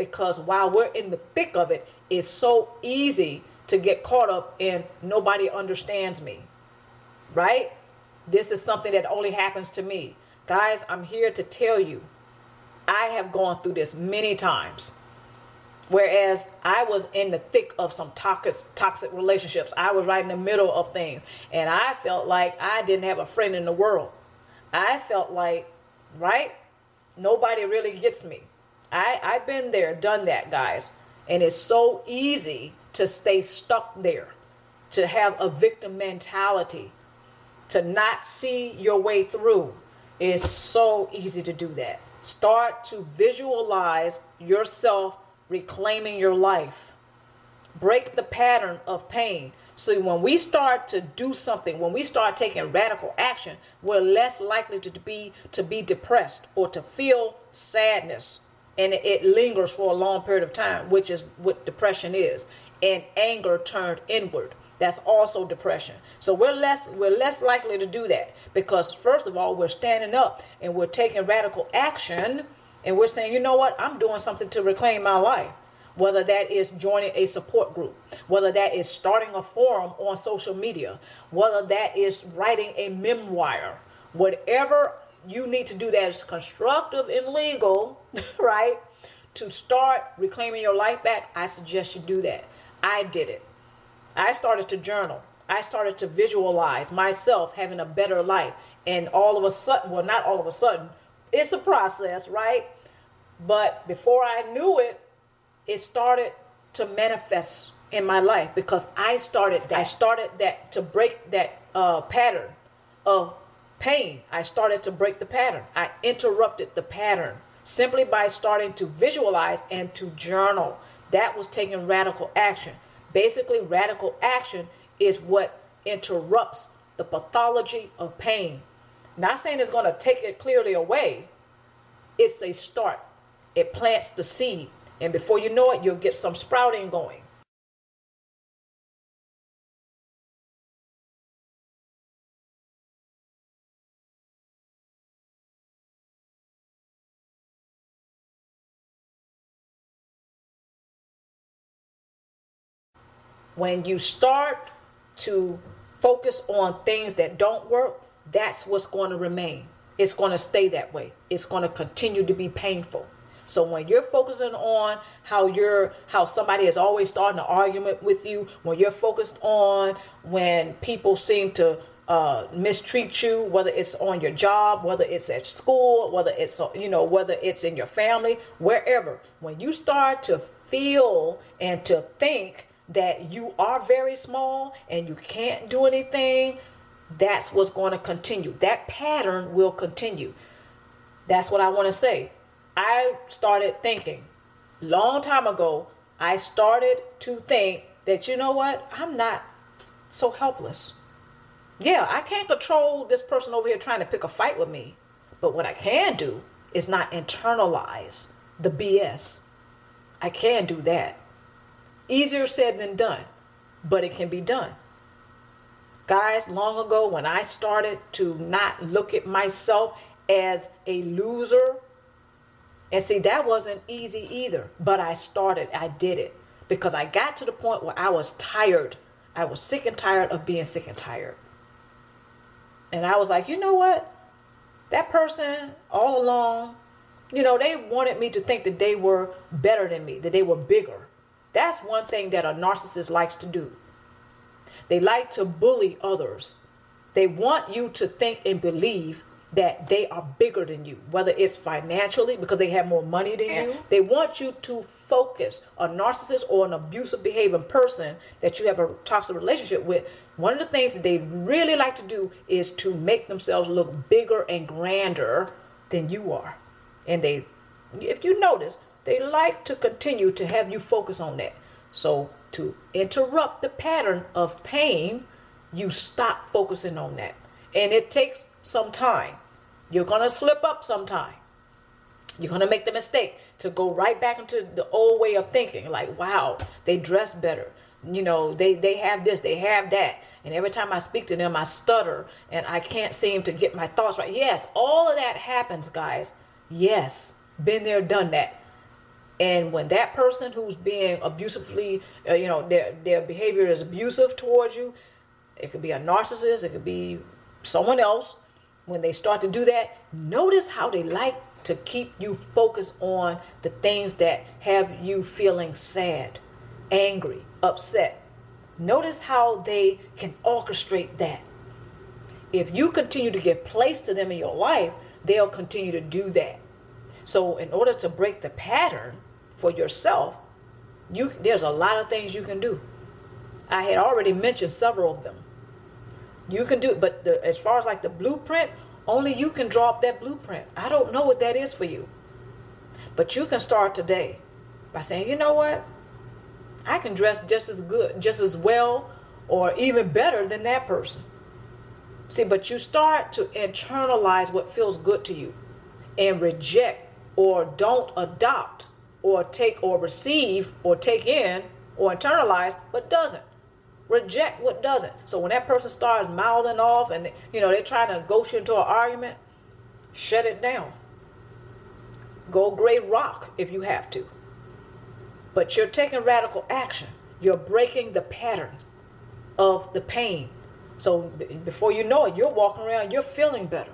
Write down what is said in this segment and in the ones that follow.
Because while we're in the thick of it, it's so easy to get caught up in nobody understands me. Right? This is something that only happens to me. Guys, I'm here to tell you, I have gone through this many times. Whereas I was in the thick of some toxic, toxic relationships, I was right in the middle of things. And I felt like I didn't have a friend in the world. I felt like, right? Nobody really gets me. I, I've been there, done that, guys. And it's so easy to stay stuck there, to have a victim mentality, to not see your way through. It's so easy to do that. Start to visualize yourself reclaiming your life. Break the pattern of pain. So when we start to do something, when we start taking radical action, we're less likely to be to be depressed or to feel sadness and it lingers for a long period of time, which is what depression is. And anger turned inward. That's also depression. So we're less we're less likely to do that because first of all, we're standing up and we're taking radical action and we're saying, you know what, I'm doing something to reclaim my life. Whether that is joining a support group, whether that is starting a forum on social media, whether that is writing a memoir, whatever you need to do that is constructive and legal, right? To start reclaiming your life back, I suggest you do that. I did it. I started to journal. I started to visualize myself having a better life. And all of a sudden, well, not all of a sudden, it's a process, right? But before I knew it, it started to manifest in my life because I started that. I started that to break that uh, pattern of pain. I started to break the pattern. I interrupted the pattern simply by starting to visualize and to journal. That was taking radical action. Basically, radical action is what interrupts the pathology of pain. Not saying it's going to take it clearly away, it's a start. It plants the seed, and before you know it, you'll get some sprouting going. When you start to focus on things that don't work, that's what's going to remain. It's going to stay that way. It's going to continue to be painful. So when you're focusing on how you're how somebody is always starting an argument with you, when you're focused on when people seem to uh, mistreat you, whether it's on your job, whether it's at school, whether it's you know whether it's in your family, wherever. When you start to feel and to think that you are very small and you can't do anything, that's what's going to continue. That pattern will continue. That's what I want to say. I started thinking long time ago, I started to think that you know what? I'm not so helpless. Yeah, I can't control this person over here trying to pick a fight with me. But what I can do is not internalize the BS. I can do that. Easier said than done, but it can be done. Guys, long ago when I started to not look at myself as a loser, and see, that wasn't easy either, but I started, I did it because I got to the point where I was tired. I was sick and tired of being sick and tired. And I was like, you know what? That person all along, you know, they wanted me to think that they were better than me, that they were bigger. That's one thing that a narcissist likes to do. They like to bully others. They want you to think and believe that they are bigger than you, whether it's financially because they have more money than you. They want you to focus. A narcissist or an abusive behaving person that you have a toxic relationship with, one of the things that they really like to do is to make themselves look bigger and grander than you are. And they, if you notice, they like to continue to have you focus on that. So, to interrupt the pattern of pain, you stop focusing on that. And it takes some time. You're going to slip up sometime. You're going to make the mistake to go right back into the old way of thinking like, wow, they dress better. You know, they, they have this, they have that. And every time I speak to them, I stutter and I can't seem to get my thoughts right. Yes, all of that happens, guys. Yes, been there, done that. And when that person who's being abusively, uh, you know, their their behavior is abusive towards you, it could be a narcissist, it could be someone else. When they start to do that, notice how they like to keep you focused on the things that have you feeling sad, angry, upset. Notice how they can orchestrate that. If you continue to give place to them in your life, they'll continue to do that. So, in order to break the pattern for yourself, you there's a lot of things you can do. I had already mentioned several of them. You can do, but the, as far as like the blueprint, only you can draw up that blueprint. I don't know what that is for you. But you can start today by saying, you know what? I can dress just as good, just as well, or even better than that person. See, but you start to internalize what feels good to you and reject or don't adopt or take or receive or take in or internalize what doesn't. Reject what doesn't. So when that person starts mouthing off and you know they're trying to ghost you into an argument, shut it down. Go gray rock if you have to. But you're taking radical action. You're breaking the pattern of the pain. So before you know it, you're walking around, you're feeling better.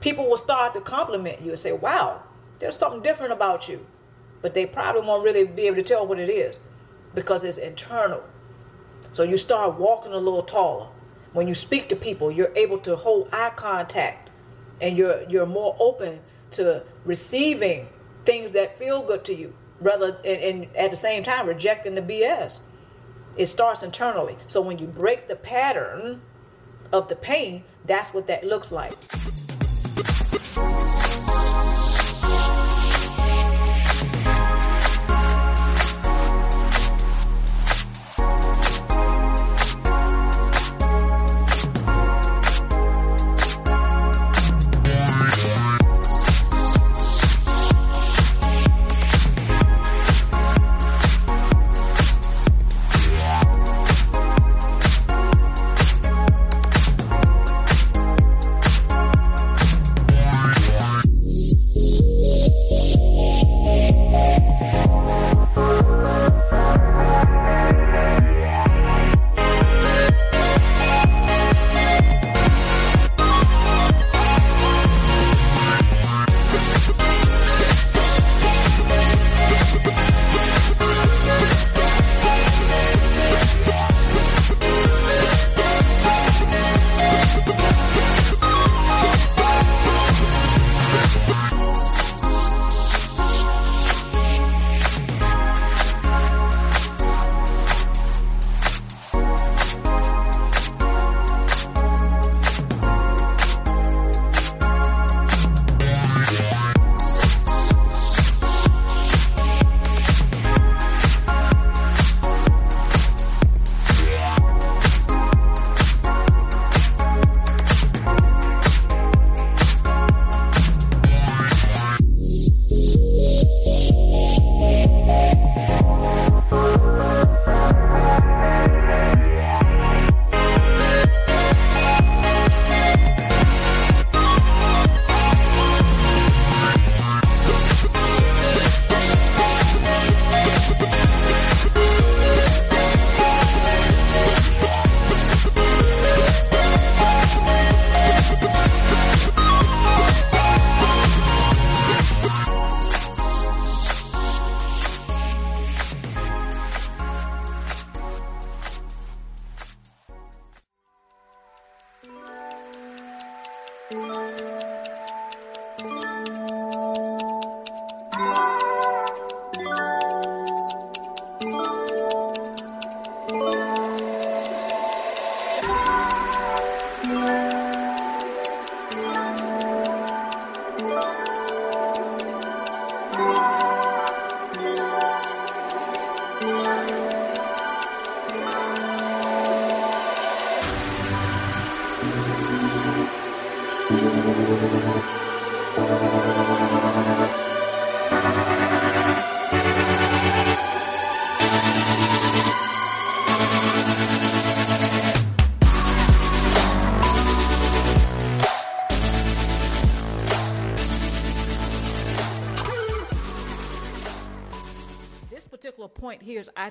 People will start to compliment you and say, wow, there's something different about you. But they probably won't really be able to tell what it is because it's internal. So you start walking a little taller. When you speak to people, you're able to hold eye contact and you're you're more open to receiving things that feel good to you rather and, and at the same time rejecting the BS. It starts internally. So when you break the pattern of the pain, that's what that looks like.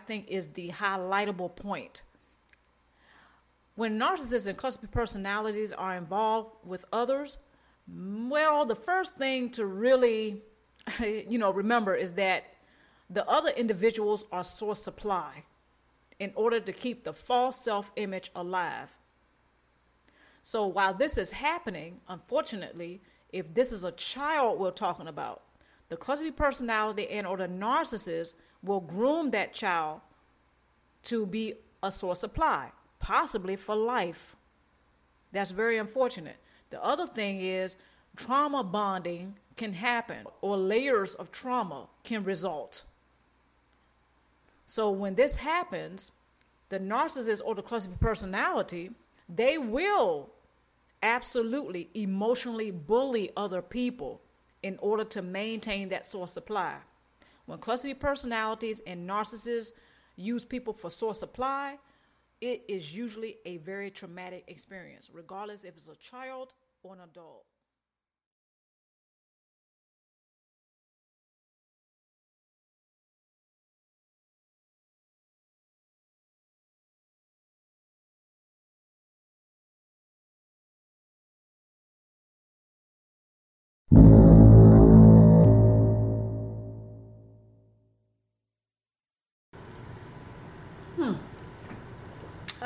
Think, is the highlightable point. When narcissists and cluster personalities are involved with others, well, the first thing to really, you know, remember is that the other individuals are source supply in order to keep the false self image alive. So while this is happening, unfortunately, if this is a child we're talking about, the cluster personality and or the narcissist will groom that child to be a source supply, possibly for life. That's very unfortunate. The other thing is trauma bonding can happen or layers of trauma can result. So when this happens, the narcissist or the cluster personality, they will absolutely emotionally bully other people in order to maintain that source supply. When cluster personalities and narcissists use people for source supply, it is usually a very traumatic experience, regardless if it's a child or an adult.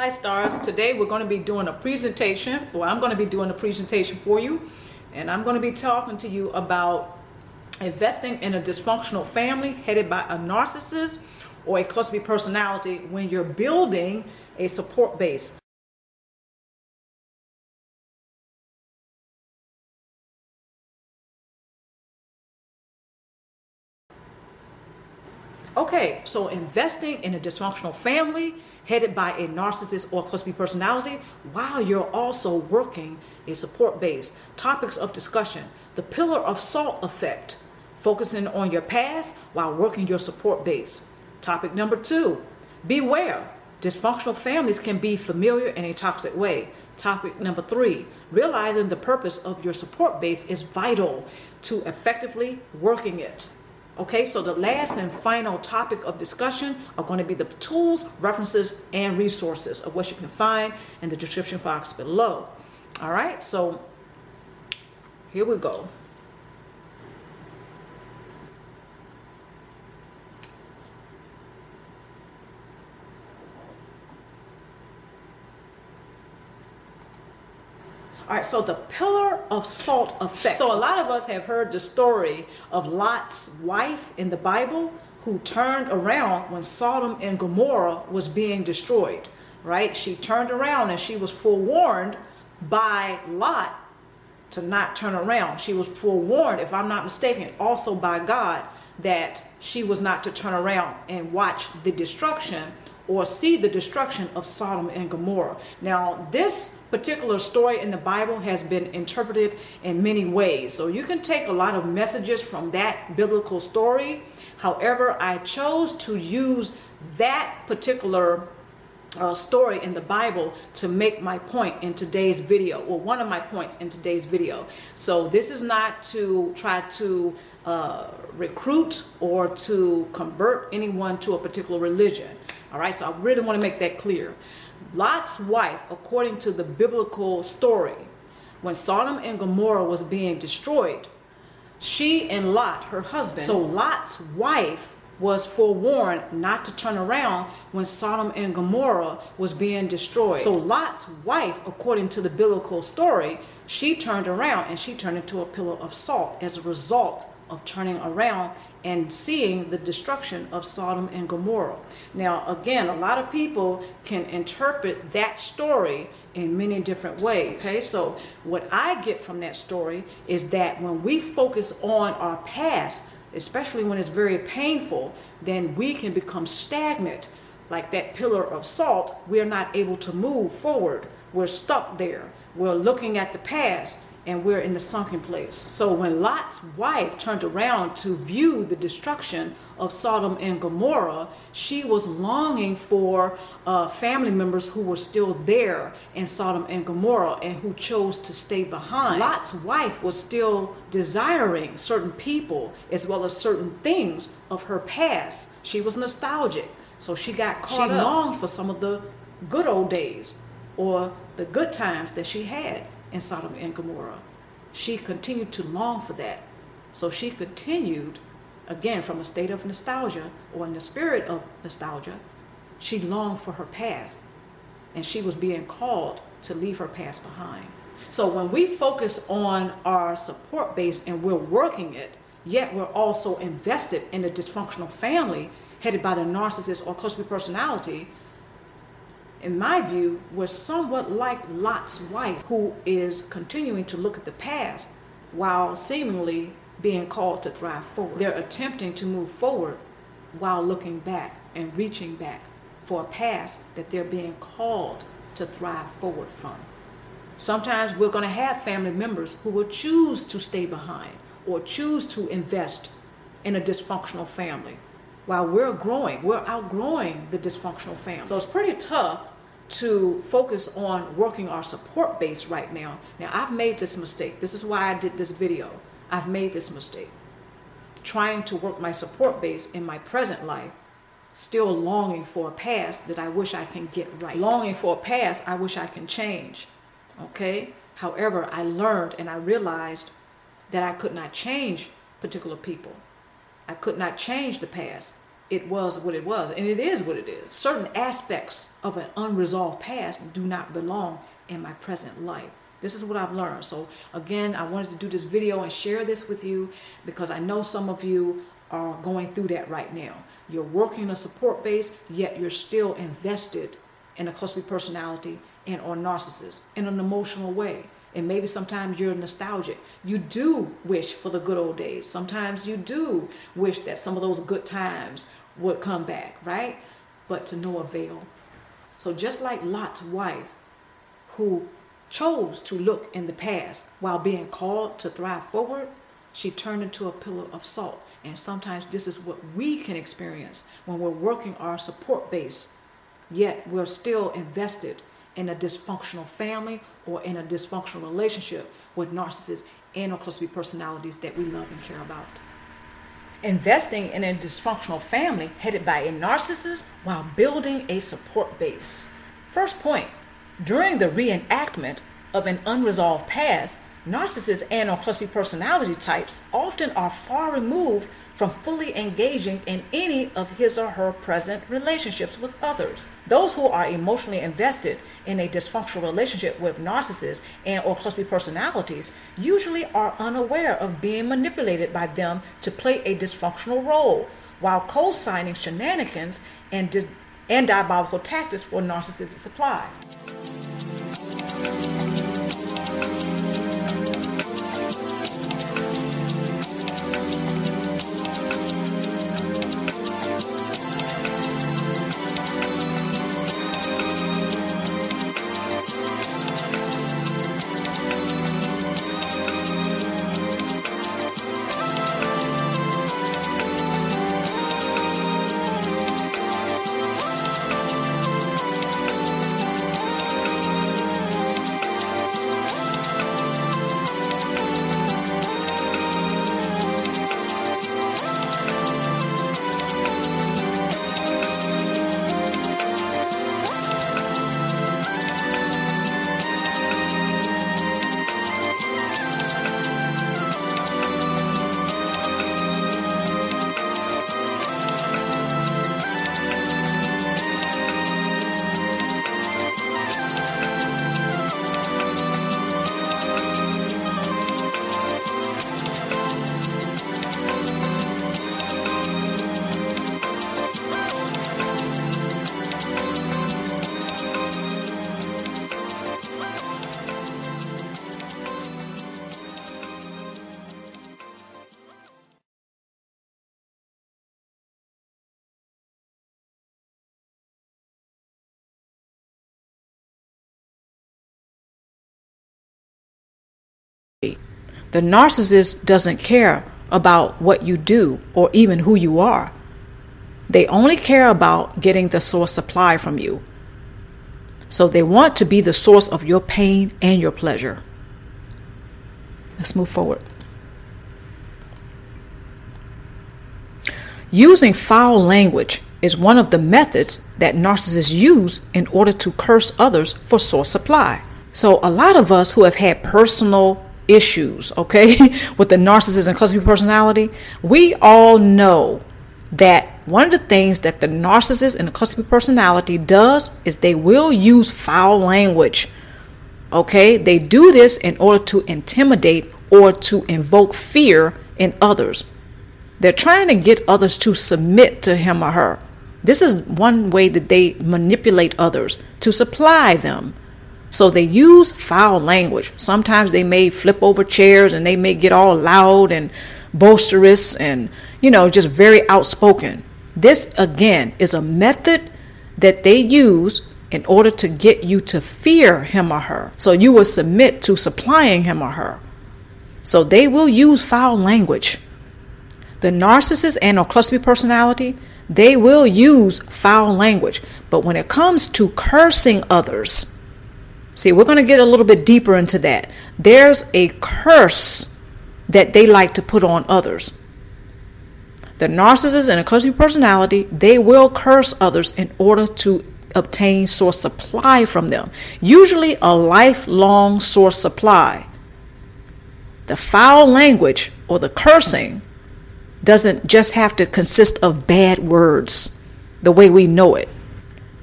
Hi stars, today we're going to be doing a presentation, well I'm going to be doing a presentation for you and I'm going to be talking to you about investing in a dysfunctional family headed by a narcissist or a cluster B personality when you're building a support base. Okay, so investing in a dysfunctional family headed by a narcissist or cluster personality while you're also working a support base. Topics of discussion the pillar of salt effect, focusing on your past while working your support base. Topic number two beware. Dysfunctional families can be familiar in a toxic way. Topic number three realizing the purpose of your support base is vital to effectively working it. Okay, so the last and final topic of discussion are going to be the tools, references, and resources of what you can find in the description box below. All right, so here we go. All right, so the pillar of salt effect. So a lot of us have heard the story of Lot's wife in the Bible who turned around when Sodom and Gomorrah was being destroyed, right? She turned around and she was forewarned by Lot to not turn around. She was forewarned, if I'm not mistaken, also by God that she was not to turn around and watch the destruction or see the destruction of Sodom and Gomorrah. Now, this particular story in the Bible has been interpreted in many ways. So you can take a lot of messages from that biblical story. However, I chose to use that particular uh, story in the Bible to make my point in today's video, or one of my points in today's video. So this is not to try to uh, recruit or to convert anyone to a particular religion. All right, so I really want to make that clear. Lot's wife, according to the biblical story, when Sodom and Gomorrah was being destroyed, she and Lot, her husband, so Lot's wife was forewarned not to turn around when Sodom and Gomorrah was being destroyed. So Lot's wife, according to the biblical story, she turned around and she turned into a pillar of salt as a result of turning around and seeing the destruction of Sodom and Gomorrah. Now, again, a lot of people can interpret that story in many different ways. Okay, so what I get from that story is that when we focus on our past, especially when it's very painful, then we can become stagnant. Like that pillar of salt, we're not able to move forward. We're stuck there. We're looking at the past and we're in the sunken place. So when Lot's wife turned around to view the destruction of Sodom and Gomorrah, she was longing for uh, family members who were still there in Sodom and Gomorrah and who chose to stay behind. Lot's wife was still desiring certain people as well as certain things of her past. She was nostalgic, so she got caught she up. longed for some of the good old days or the good times that she had in Sodom and Gomorrah. She continued to long for that. So she continued, again, from a state of nostalgia or in the spirit of nostalgia, she longed for her past. And she was being called to leave her past behind. So when we focus on our support base and we're working it, yet we're also invested in a dysfunctional family headed by the narcissist or cluster personality, in my view, was somewhat like Lot's wife, who is continuing to look at the past while seemingly being called to thrive forward. They're attempting to move forward while looking back and reaching back for a past that they're being called to thrive forward from. Sometimes we're going to have family members who will choose to stay behind or choose to invest in a dysfunctional family while we're growing. We're outgrowing the dysfunctional family. So it's pretty tough to focus on working our support base right now. Now, I've made this mistake. This is why I did this video. I've made this mistake. Trying to work my support base in my present life, still longing for a past that I wish I can get right. Longing for a past I wish I can change. Okay? However, I learned and I realized that I could not change particular people. I could not change the past it was what it was, and it is what it is. Certain aspects of an unresolved past do not belong in my present life. This is what I've learned. So, again, I wanted to do this video and share this with you because I know some of you are going through that right now. You're working a support base, yet you're still invested in a cluster personality and or narcissist in an emotional way. And maybe sometimes you're nostalgic. You do wish for the good old days. Sometimes you do wish that some of those good times would come back, right? But to no avail. So just like Lot's wife, who chose to look in the past while being called to thrive forward, she turned into a pillar of salt. And sometimes this is what we can experience when we're working our support base, yet we're still invested in a dysfunctional family or in a dysfunctional relationship with narcissists and or cluster personalities that we love and care about investing in a dysfunctional family headed by a narcissist while building a support base. First point during the reenactment of an unresolved past, narcissists and or cluster personality types often are far removed from fully engaging in any of his or her present relationships with others. Those who are emotionally invested in a dysfunctional relationship with narcissists and or cluster personalities usually are unaware of being manipulated by them to play a dysfunctional role while co-signing shenanigans and, di- and diabolical tactics for narcissistic supply. The narcissist doesn't care about what you do or even who you are. They only care about getting the source supply from you. So they want to be the source of your pain and your pleasure. Let's move forward. Using foul language is one of the methods that narcissists use in order to curse others for source supply. So, a lot of us who have had personal issues, okay, with the narcissist and cluster B personality, we all know that one of the things that the narcissist and the cluster B personality does is they will use foul language. Okay, they do this in order to intimidate or to invoke fear in others. They're trying to get others to submit to him or her. This is one way that they manipulate others to supply them. So they use foul language. Sometimes they may flip over chairs and they may get all loud and boisterous and, you know, just very outspoken. This, again, is a method that they use in order to get you to fear him or her. So you will submit to supplying him or her. So they will use foul language. The narcissist and or cluster personality, they will use foul language. But when it comes to cursing others, See, we're going to get a little bit deeper into that. There's a curse that they like to put on others. The narcissist and a cursing personality, they will curse others in order to obtain source supply from them, usually a lifelong source supply. The foul language or the cursing doesn't just have to consist of bad words the way we know it.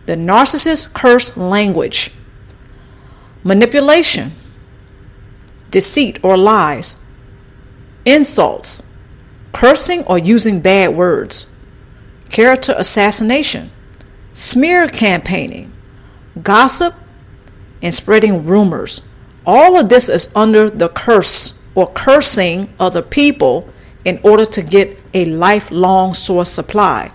The narcissist curse language manipulation, deceit or lies, insults, cursing or using bad words, character assassination, smear campaigning, gossip, and spreading rumors. All of this is under the curse or cursing other people in order to get a lifelong source supply.